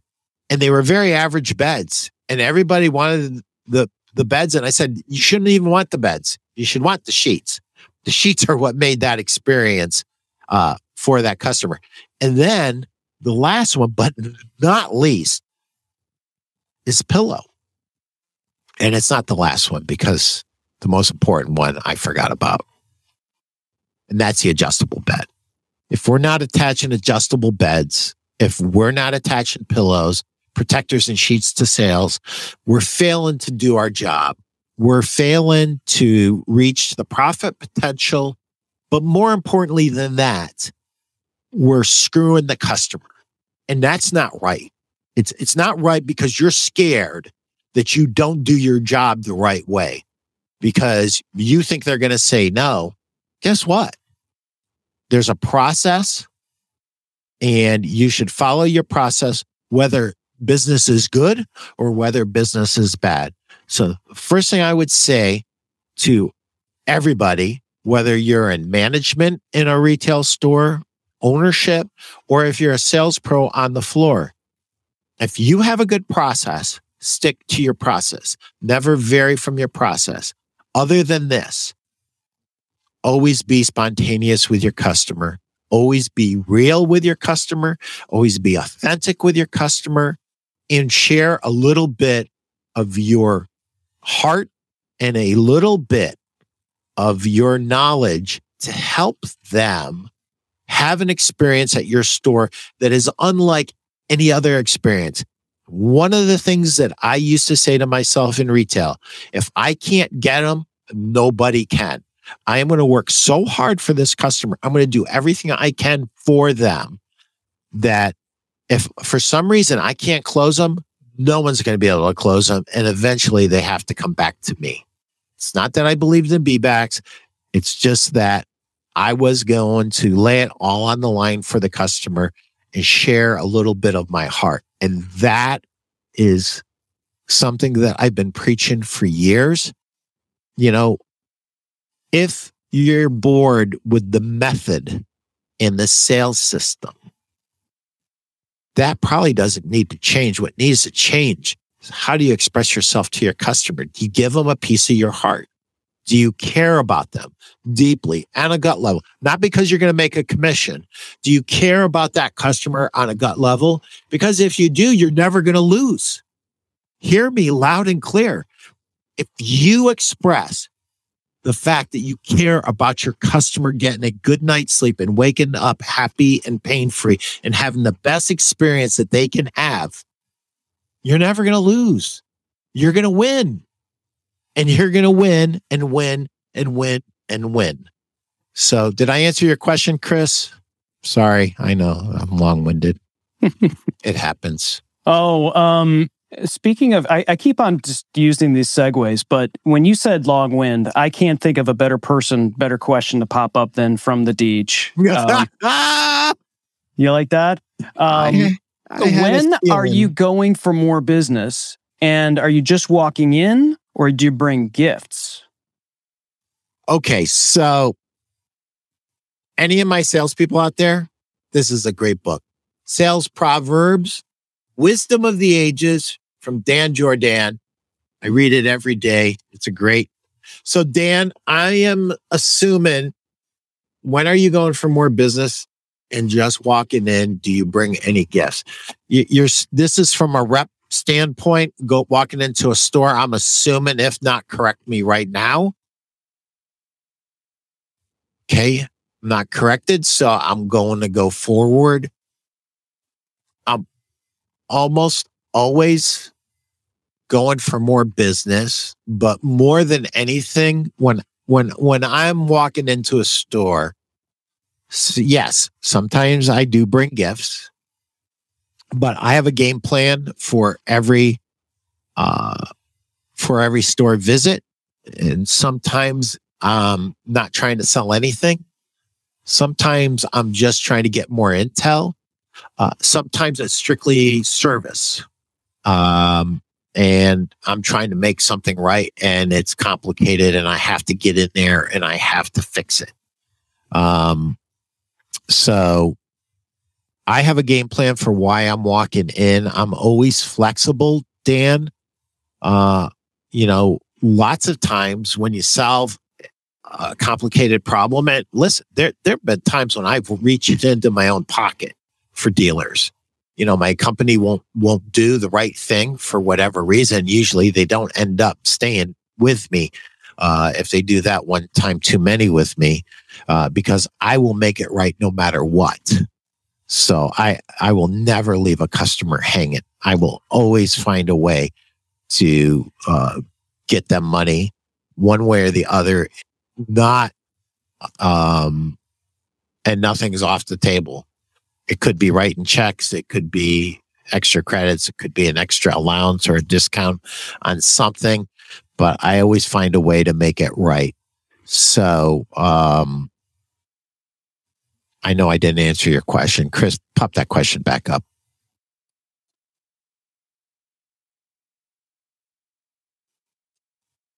and they were very average beds and everybody wanted the, the beds. And I said, you shouldn't even want the beds. You should want the sheets. The sheets are what made that experience, uh, for that customer. And then the last one, but not least, is pillow. And it's not the last one because the most important one I forgot about. And that's the adjustable bed. If we're not attaching adjustable beds, if we're not attaching pillows, protectors and sheets to sales, we're failing to do our job. We're failing to reach the profit potential. But more importantly than that, we're screwing the customer. And that's not right. It's it's not right because you're scared that you don't do your job the right way because you think they're going to say no. Guess what? There's a process and you should follow your process whether business is good or whether business is bad. So, first thing I would say to everybody, whether you're in management in a retail store, ownership, or if you're a sales pro on the floor, if you have a good process, stick to your process. Never vary from your process. Other than this, always be spontaneous with your customer. Always be real with your customer. Always be authentic with your customer and share a little bit of your heart and a little bit of your knowledge to help them have an experience at your store that is unlike any other experience. One of the things that I used to say to myself in retail, if I can't get them, nobody can. I am going to work so hard for this customer. I'm going to do everything I can for them that if for some reason I can't close them, no one's going to be able to close them. And eventually they have to come back to me. It's not that I believed in B-backs. It's just that I was going to lay it all on the line for the customer and share a little bit of my heart. And that is something that I've been preaching for years. You know, if you're bored with the method and the sales system, that probably doesn't need to change. What needs to change is how do you express yourself to your customer? Do you give them a piece of your heart? Do you care about them deeply on a gut level? Not because you're going to make a commission. Do you care about that customer on a gut level? Because if you do, you're never going to lose. Hear me loud and clear. If you express the fact that you care about your customer getting a good night's sleep and waking up happy and pain free and having the best experience that they can have, you're never going to lose. You're going to win. And you're going to win and win and win and win. So, did I answer your question, Chris? Sorry, I know I'm long winded. it happens. Oh, um, speaking of, I, I, keep on just using these segues, but when you said long wind, I can't think of a better person, better question to pop up than from the Deej. Um, you like that? Um, when are you going for more business? And are you just walking in or do you bring gifts? Okay, so any of my salespeople out there, this is a great book. Sales Proverbs, Wisdom of the Ages from Dan Jordan. I read it every day. It's a great. So, Dan, I am assuming when are you going for more business? and just walking in, do you bring any gifts? You're, this is from a rep standpoint, go walking into a store. I'm assuming, if not, correct me right now. Okay, I'm not corrected, so I'm going to go forward. I'm almost always going for more business, but more than anything, when when when I'm walking into a store, yes, sometimes I do bring gifts, but I have a game plan for every uh for every store visit. And sometimes I'm not trying to sell anything. Sometimes I'm just trying to get more intel. Uh, sometimes it's strictly service. Um, and I'm trying to make something right and it's complicated and I have to get in there and I have to fix it. Um, so I have a game plan for why I'm walking in. I'm always flexible, Dan. Uh, you know, lots of times when you solve a complicated problem, and listen, there there have been times when I've reached into my own pocket for dealers. You know, my company won't won't do the right thing for whatever reason. Usually, they don't end up staying with me uh, if they do that one time too many with me, uh, because I will make it right no matter what. So I, I will never leave a customer hanging. I will always find a way to uh, get them money one way or the other, not, um, and nothing's off the table. It could be writing checks. It could be extra credits. It could be an extra allowance or a discount on something but I always find a way to make it right. So, um, I know I didn't answer your question. Chris, pop that question back up.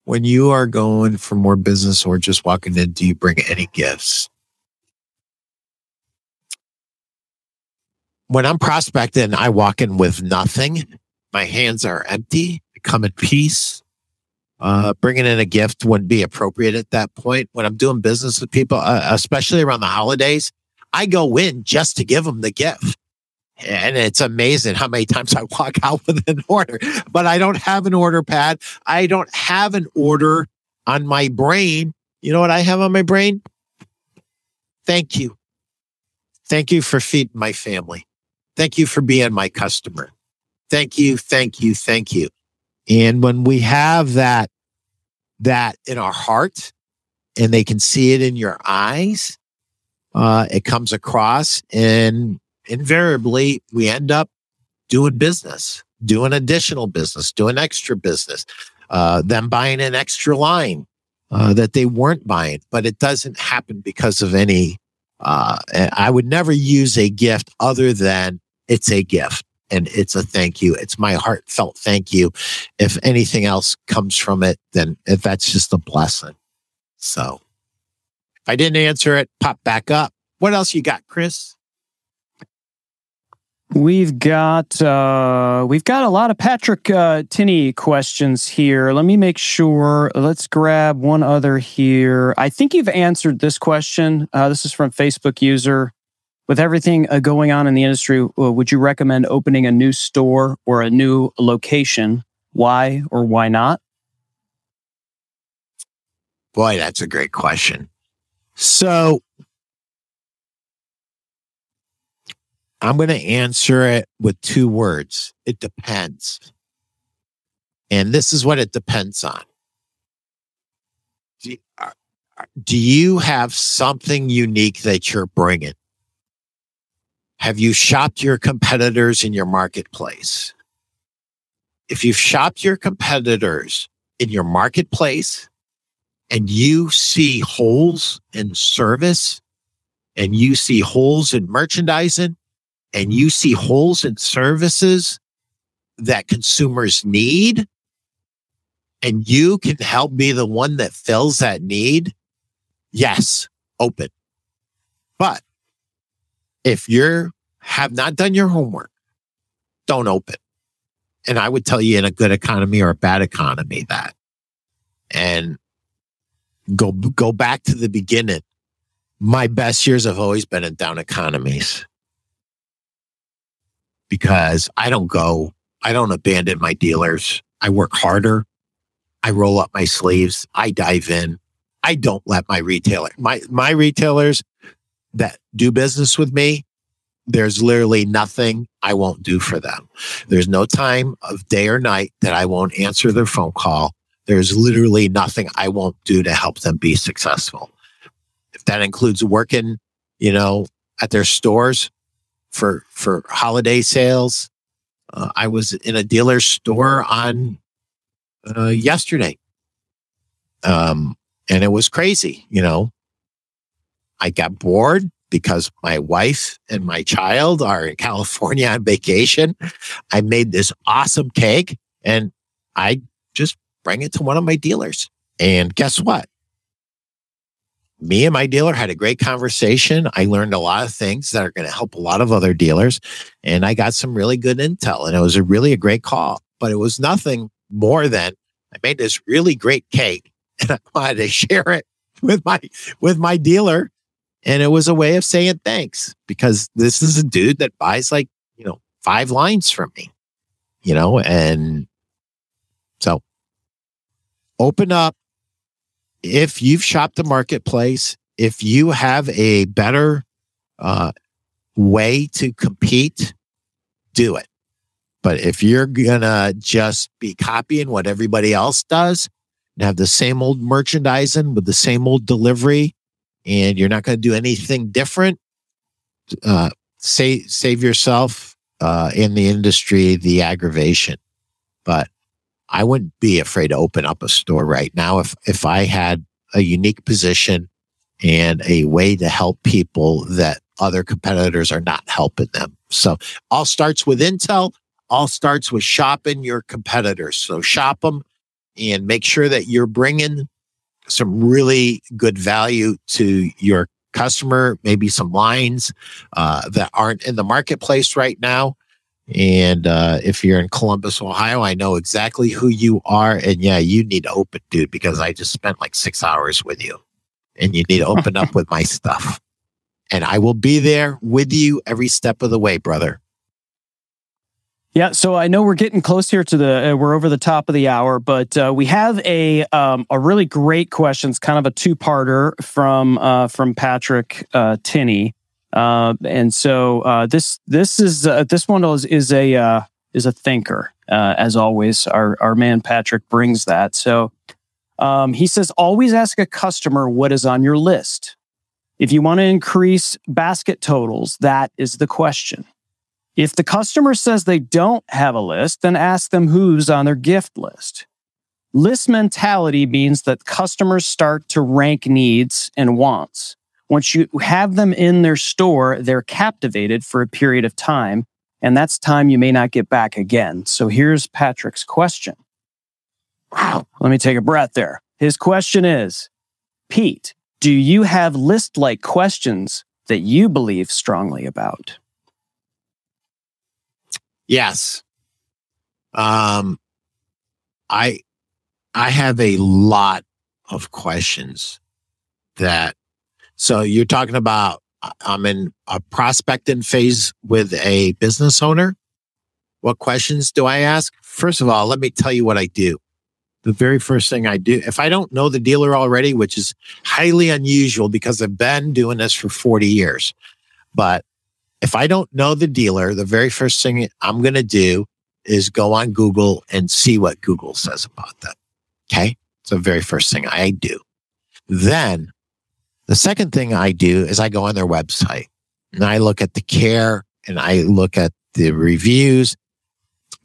When you are going for more business or just walking in, do you bring any gifts? When I'm prospecting, I walk in with nothing. My hands are empty. I come in peace. Uh, bringing in a gift wouldn't be appropriate at that point. When I'm doing business with people, uh, especially around the holidays, I go in just to give them the gift. And it's amazing how many times I walk out with an order, but I don't have an order pad. I don't have an order on my brain. You know what I have on my brain? Thank you. Thank you for feeding my family. Thank you for being my customer. Thank you. Thank you. Thank you. And when we have that, that in our heart and they can see it in your eyes, uh, it comes across and invariably we end up doing business, doing additional business, doing extra business, uh, them buying an extra line uh, that they weren't buying, but it doesn't happen because of any. Uh, I would never use a gift other than it's a gift and it's a thank you. It's my heartfelt thank you. If anything else comes from it, then that's just a blessing. So if I didn't answer it, pop back up. What else you got, Chris? We've got uh, we've got a lot of Patrick uh, Tinney questions here. Let me make sure. Let's grab one other here. I think you've answered this question. Uh, this is from Facebook user with everything uh, going on in the industry, uh, would you recommend opening a new store or a new location? Why or why not? Boy, that's a great question. So, I'm going to answer it with two words. It depends. And this is what it depends on. Do, uh, do you have something unique that you're bringing? Have you shopped your competitors in your marketplace? If you've shopped your competitors in your marketplace and you see holes in service and you see holes in merchandising and you see holes in services that consumers need and you can help be the one that fills that need, yes, open. But if you're have not done your homework, don't open. And I would tell you in a good economy or a bad economy that. And go go back to the beginning. My best years have always been in down economies. Because I don't go, I don't abandon my dealers. I work harder. I roll up my sleeves. I dive in. I don't let my retailer, my, my retailers that do business with me, there's literally nothing I won't do for them. There's no time of day or night that I won't answer their phone call. There's literally nothing I won't do to help them be successful. If that includes working, you know, at their stores for, for holiday sales. Uh, I was in a dealer's store on uh, yesterday. Um, and it was crazy, you know. I got bored because my wife and my child are in California on vacation. I made this awesome cake and I just bring it to one of my dealers. And guess what? Me and my dealer had a great conversation. I learned a lot of things that are going to help a lot of other dealers. And I got some really good intel. And it was a really a great call, but it was nothing more than I made this really great cake and I wanted to share it with my with my dealer and it was a way of saying thanks because this is a dude that buys like, you know, five lines from me, you know, and so open up. If you've shopped the marketplace, if you have a better uh, way to compete, do it. But if you're going to just be copying what everybody else does and have the same old merchandising with the same old delivery, and you're not going to do anything different, uh, save save yourself uh, in the industry the aggravation. But I wouldn't be afraid to open up a store right now if if I had a unique position and a way to help people that other competitors are not helping them. So all starts with Intel. All starts with shopping your competitors. So shop them and make sure that you're bringing some really good value to your customer, maybe some lines uh, that aren't in the marketplace right now. And uh, if you're in Columbus, Ohio, I know exactly who you are. And yeah, you need to open, dude, because I just spent like six hours with you and you need to open up with my stuff. And I will be there with you every step of the way, brother. Yeah, so I know we're getting close here to the uh, we're over the top of the hour, but uh, we have a um, a really great question. It's kind of a two parter from uh, from Patrick uh, Tinney, uh, and so uh, this this is this one is is a is a thinker as always. Our our man Patrick brings that. So um, he says always ask a customer what is on your list. If you want to increase basket totals, that is the question. If the customer says they don't have a list, then ask them who's on their gift list. List mentality means that customers start to rank needs and wants. Once you have them in their store, they're captivated for a period of time, and that's time you may not get back again. So here's Patrick's question. Wow. Let me take a breath there. His question is Pete, do you have list like questions that you believe strongly about? Yes. Um, I, I have a lot of questions that, so you're talking about, I'm in a prospecting phase with a business owner. What questions do I ask? First of all, let me tell you what I do. The very first thing I do, if I don't know the dealer already, which is highly unusual because I've been doing this for 40 years, but If I don't know the dealer, the very first thing I'm going to do is go on Google and see what Google says about them. Okay. It's the very first thing I do. Then the second thing I do is I go on their website and I look at the care and I look at the reviews.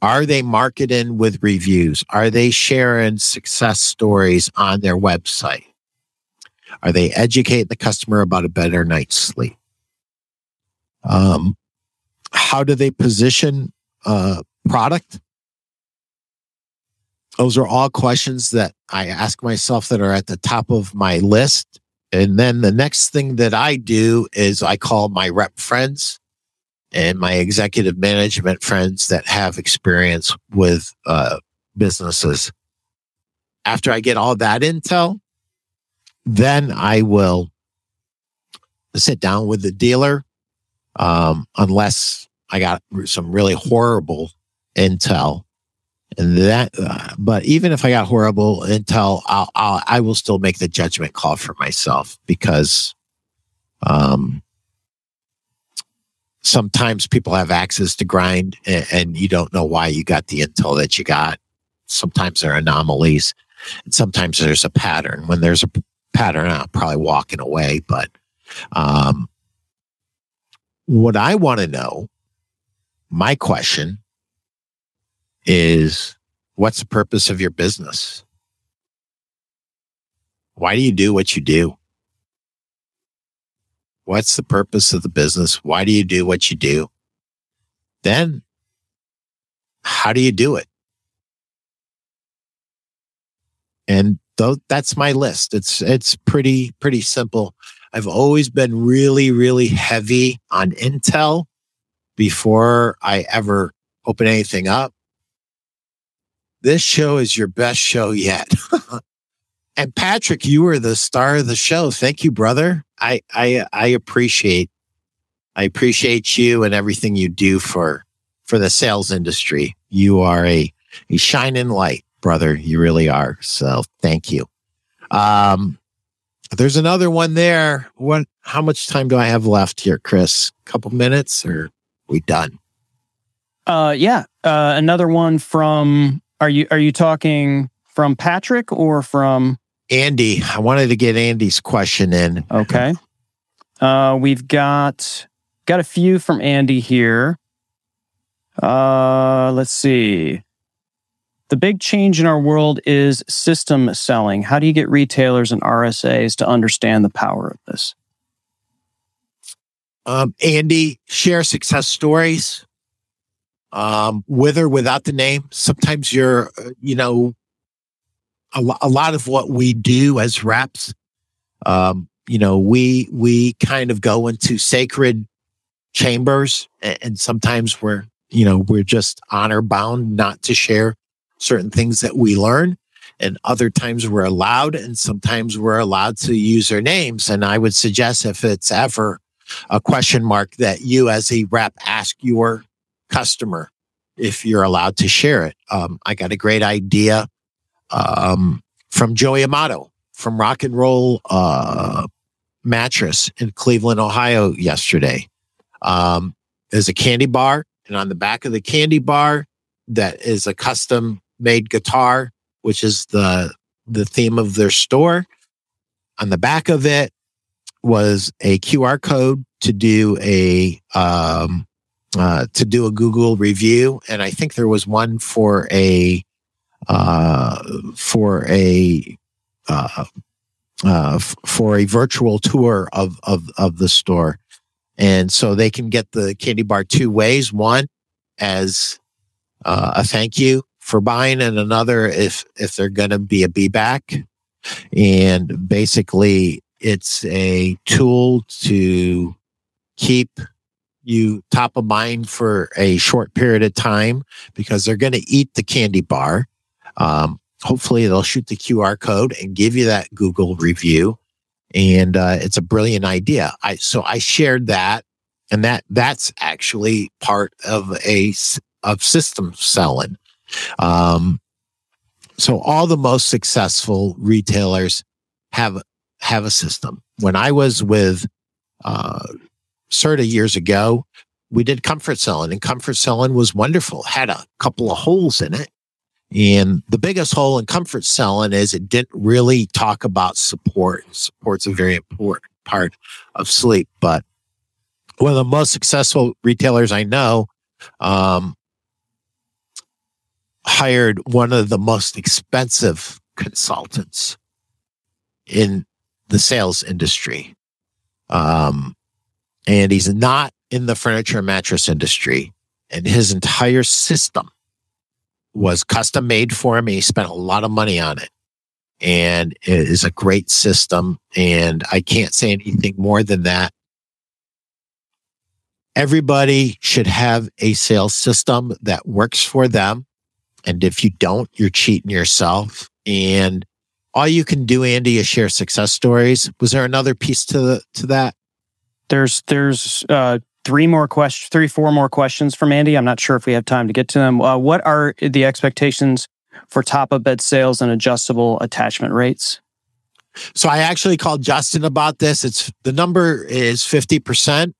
Are they marketing with reviews? Are they sharing success stories on their website? Are they educating the customer about a better night's sleep? Um, how do they position uh, product? Those are all questions that I ask myself that are at the top of my list. And then the next thing that I do is I call my rep friends and my executive management friends that have experience with uh, businesses. After I get all that intel, then I will sit down with the dealer, um, unless I got some really horrible intel. And that, uh, but even if I got horrible intel, I'll, I'll, I will still make the judgment call for myself because, um, sometimes people have access to grind and, and, you don't know why you got the intel that you got. Sometimes there are anomalies and sometimes there's a pattern. When there's a pattern, I'm probably walking away. But um, what I want to know, my question is what's the purpose of your business? Why do you do what you do? What's the purpose of the business? Why do you do what you do? Then, how do you do it? And though that's my list. It's it's pretty pretty simple. I've always been really really heavy on Intel before I ever open anything up. This show is your best show yet. and Patrick, you were the star of the show. Thank you, brother. I I I appreciate I appreciate you and everything you do for for the sales industry. You are a a shining light, brother. You really are. So thank you. Um there's another one there. What how much time do I have left here, Chris? A couple minutes or we done? Uh yeah. Uh another one from are you are you talking from Patrick or from Andy? I wanted to get Andy's question in. Okay. Uh we've got got a few from Andy here. Uh let's see. The big change in our world is system selling. How do you get retailers and RSAs to understand the power of this? Um, Andy, share success stories um, with or without the name. Sometimes you're, uh, you know, a, a, lot of what we do as reps, um, you know, we we kind of go into sacred chambers, and, and sometimes we're, you know, we're just honor bound not to share certain things that we learn. And other times we're allowed, and sometimes we're allowed to use their names. And I would suggest if it's ever a question mark that you as a rep ask your customer if you're allowed to share it. Um, I got a great idea um, from Joey Amato from Rock and Roll uh, Mattress in Cleveland, Ohio yesterday. Um, there's a candy bar, and on the back of the candy bar, that is a custom made guitar, which is the the theme of their store. On the back of it was a QR code to do a um, uh, to do a Google review, and I think there was one for a uh, for a uh, uh, f- for a virtual tour of of of the store, and so they can get the candy bar two ways. One as uh, a thank you for buying and another if if they're going to be a be back and basically it's a tool to keep you top of mind for a short period of time because they're going to eat the candy bar. Um, hopefully they'll shoot the qr code and give you that google review. And uh, it's a brilliant idea. I so i shared that and that that's actually part of a of system selling um, so all the most successful retailers have have a system. When I was with uh, Serta years ago, we did comfort selling and comfort selling was wonderful. Had a couple of holes in it. And the biggest hole in comfort selling is it didn't really talk about support. Support's a very important part of sleep, but one of the most successful retailers I know, um, hired one of the most expensive consultants in the sales industry. Um, and he's not in the furniture mattress industry. And his entire system was custom made for him. He spent a lot of money on it. And it is a great system. And I can't say anything more than that. Everybody should have a sales system that works for them. And if you don't, you're cheating yourself. And all you can do, Andy, is share success stories. Was there another piece to the, to that? There's there's uh, three more questions, three four more questions from Andy. I'm not sure if we have time to get to them. Uh, what are the expectations for top of bed sales and adjustable attachment rates? So I actually called Justin about this. It's the number is 50%.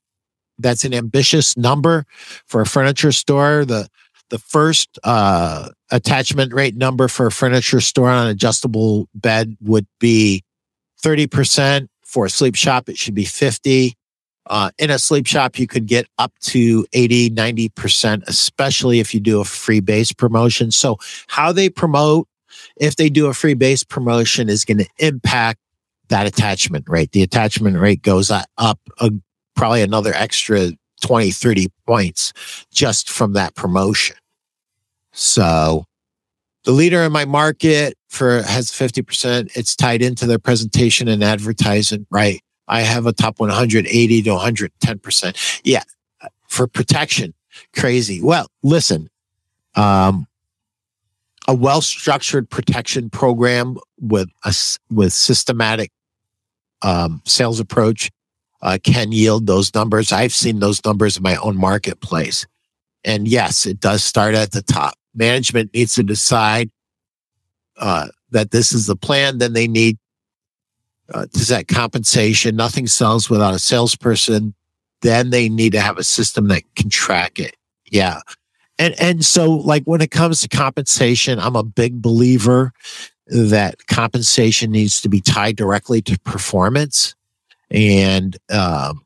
That's an ambitious number for a furniture store. The the first uh, attachment rate number for a furniture store on an adjustable bed would be 30%. For a sleep shop, it should be 50. Uh, in a sleep shop, you could get up to 80, 90%, especially if you do a free base promotion. So, how they promote, if they do a free base promotion, is going to impact that attachment rate. The attachment rate goes up a, probably another extra 20, 30 points just from that promotion. So, the leader in my market for has 50%. It's tied into their presentation and advertising, right? I have a top 180 to 110%. Yeah. For protection. Crazy. Well, listen, um, a well structured protection program with a, with systematic, um, sales approach, uh, can yield those numbers. I've seen those numbers in my own marketplace. And yes, it does start at the top. Management needs to decide, uh, that this is the plan. Then they need uh, to set compensation. Nothing sells without a salesperson. Then they need to have a system that can track it. Yeah. And, and so like when it comes to compensation, I'm a big believer that compensation needs to be tied directly to performance. And, um,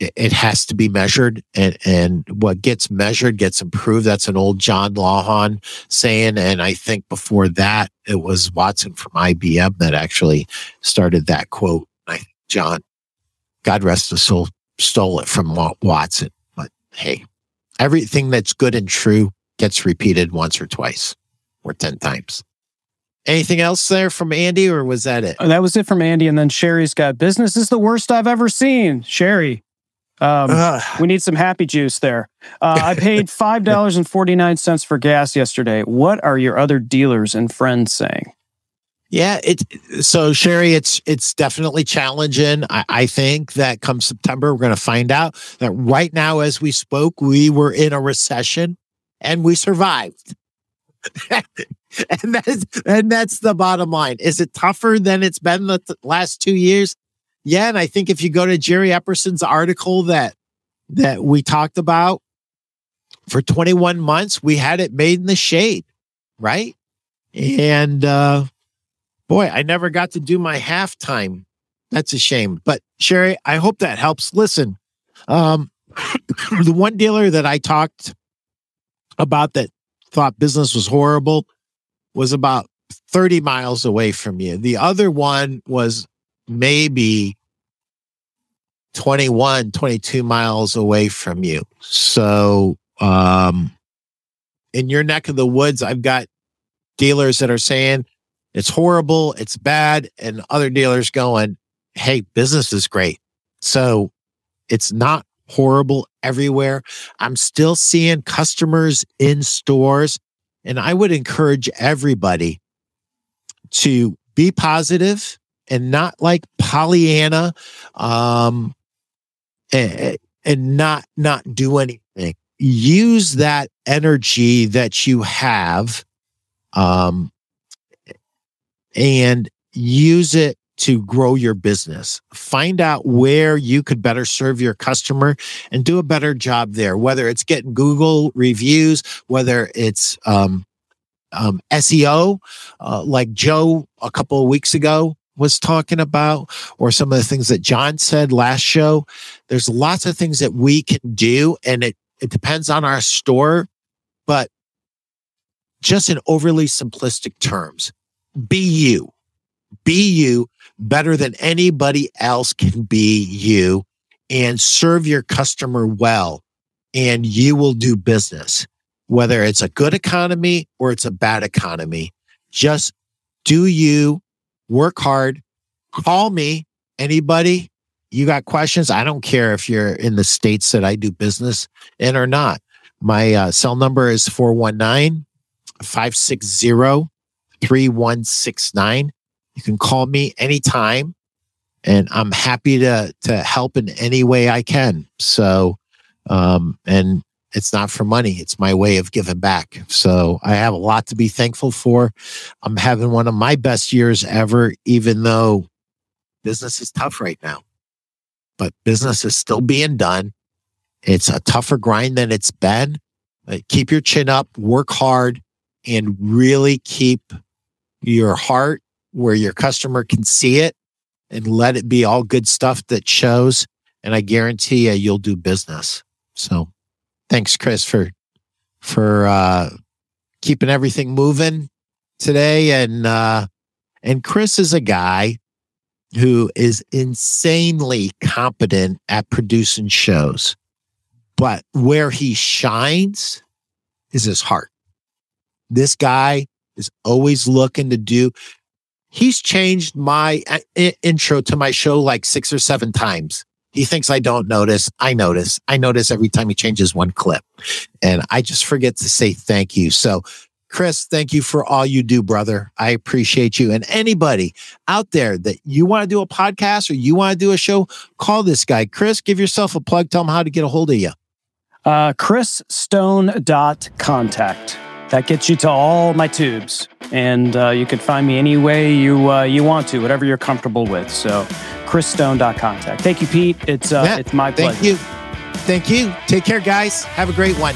it has to be measured and, and what gets measured gets improved. That's an old John Lawhon saying. And I think before that, it was Watson from IBM that actually started that quote. I, John, God rest his soul, stole it from Watson. But hey, everything that's good and true gets repeated once or twice or 10 times. Anything else there from Andy, or was that it? That was it from Andy. And then Sherry's got business is the worst I've ever seen. Sherry, um, we need some happy juice there. Uh, I paid five dollars and forty nine cents for gas yesterday. What are your other dealers and friends saying? Yeah, it so Sherry, it's it's definitely challenging. I, I think that come September, we're going to find out that right now, as we spoke, we were in a recession and we survived. and that's and that's the bottom line. Is it tougher than it's been the th- last two years? Yeah, and I think if you go to Jerry Epperson's article that that we talked about for 21 months, we had it made in the shade, right? And uh boy, I never got to do my halftime. That's a shame. But Sherry, I hope that helps. Listen, um the one dealer that I talked about that thought business was horrible was about 30 miles away from you. The other one was maybe 21, 22 miles away from you. So, um, in your neck of the woods, I've got dealers that are saying it's horrible, it's bad, and other dealers going, Hey, business is great. So it's not horrible everywhere. I'm still seeing customers in stores. And I would encourage everybody to be positive and not like Pollyanna, um, and, and not not do anything. Use that energy that you have, um, and use it to grow your business. Find out where you could better serve your customer and do a better job there, whether it's getting Google reviews, whether it's um, um, SEO, uh, like Joe a couple of weeks ago was talking about, or some of the things that John said last show. There's lots of things that we can do, and it, it depends on our store, but just in overly simplistic terms, be you, be you better than anybody else can be you and serve your customer well, and you will do business whether it's a good economy or it's a bad economy. Just do you work hard, call me, anybody. You got questions? I don't care if you're in the states that I do business in or not. My uh, cell number is 419 560 3169. You can call me anytime and I'm happy to to help in any way I can. So um and it's not for money. It's my way of giving back. So I have a lot to be thankful for. I'm having one of my best years ever, even though business is tough right now. But business is still being done. It's a tougher grind than it's been. But keep your chin up, work hard, and really keep your heart where your customer can see it and let it be all good stuff that shows. And I guarantee you, you'll do business. So thanks, Chris, for for uh, keeping everything moving today. And uh, and Chris is a guy who is insanely competent at producing shows, but where he shines is his heart. This guy is always looking to do. He's changed my uh, intro to my show like six or seven times he thinks I don't notice. I notice. I notice every time he changes one clip. And I just forget to say thank you. So, Chris, thank you for all you do, brother. I appreciate you. And anybody out there that you want to do a podcast or you want to do a show, call this guy. Chris, give yourself a plug. Tell him how to get a hold of you. Uh, ChrisStone.contact. That gets you to all my tubes. And uh, you can find me any way you, uh, you want to, whatever you're comfortable with. So, chrisstone.contact. Thank you, Pete. It's uh, yeah, it's my pleasure. Thank you. Thank you. Take care, guys. Have a great one.